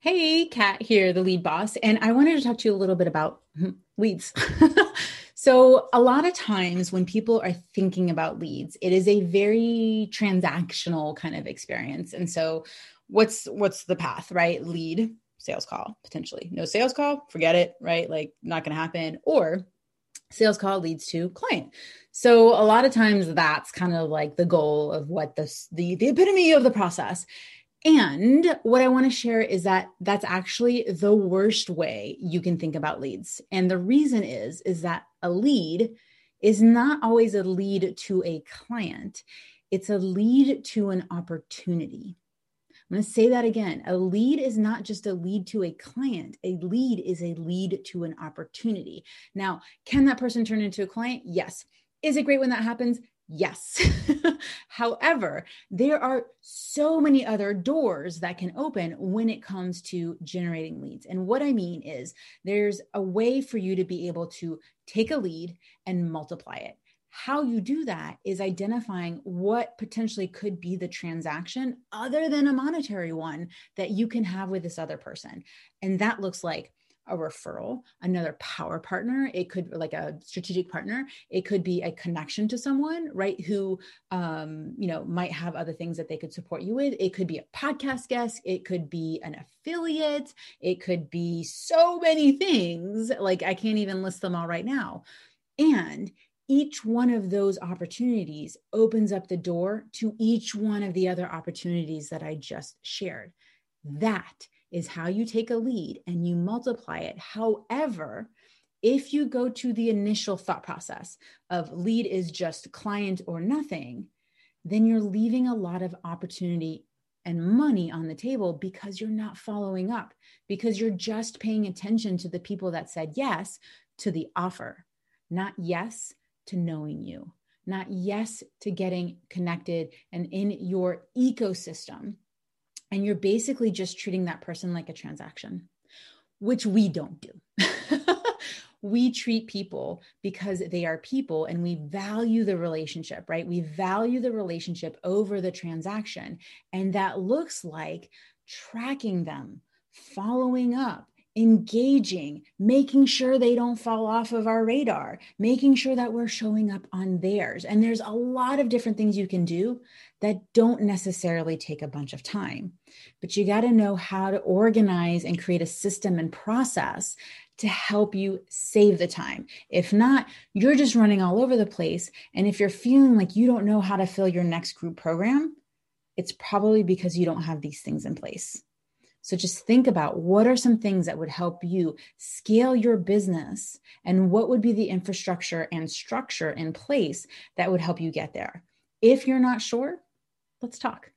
Hey, Kat here, the lead boss, and I wanted to talk to you a little bit about hmm, leads. so, a lot of times when people are thinking about leads, it is a very transactional kind of experience. And so, what's what's the path, right? Lead, sales call, potentially. No sales call, forget it, right? Like not going to happen or sales call leads to client. So a lot of times that's kind of like the goal of what this the the epitome of the process. And what I want to share is that that's actually the worst way you can think about leads. And the reason is is that a lead is not always a lead to a client. It's a lead to an opportunity. I'm going to say that again. A lead is not just a lead to a client. A lead is a lead to an opportunity. Now, can that person turn into a client? Yes. Is it great when that happens? Yes. However, there are so many other doors that can open when it comes to generating leads. And what I mean is there's a way for you to be able to take a lead and multiply it. How you do that is identifying what potentially could be the transaction other than a monetary one that you can have with this other person. And that looks like a referral, another power partner. It could like a strategic partner. It could be a connection to someone, right? Who, um, you know, might have other things that they could support you with. It could be a podcast guest. It could be an affiliate. It could be so many things. Like I can't even list them all right now. And each one of those opportunities opens up the door to each one of the other opportunities that I just shared. That is how you take a lead and you multiply it. However, if you go to the initial thought process of lead is just client or nothing, then you're leaving a lot of opportunity and money on the table because you're not following up, because you're just paying attention to the people that said yes to the offer, not yes to knowing you, not yes to getting connected and in your ecosystem and you're basically just treating that person like a transaction, which we don't do. we treat people because they are people and we value the relationship, right? We value the relationship over the transaction. And that looks like tracking them, following up, engaging, making sure they don't fall off of our radar, making sure that we're showing up on theirs. And there's a lot of different things you can do that don't necessarily take a bunch of time. But you got to know how to organize and create a system and process to help you save the time. If not, you're just running all over the place. And if you're feeling like you don't know how to fill your next group program, it's probably because you don't have these things in place. So just think about what are some things that would help you scale your business and what would be the infrastructure and structure in place that would help you get there. If you're not sure, let's talk.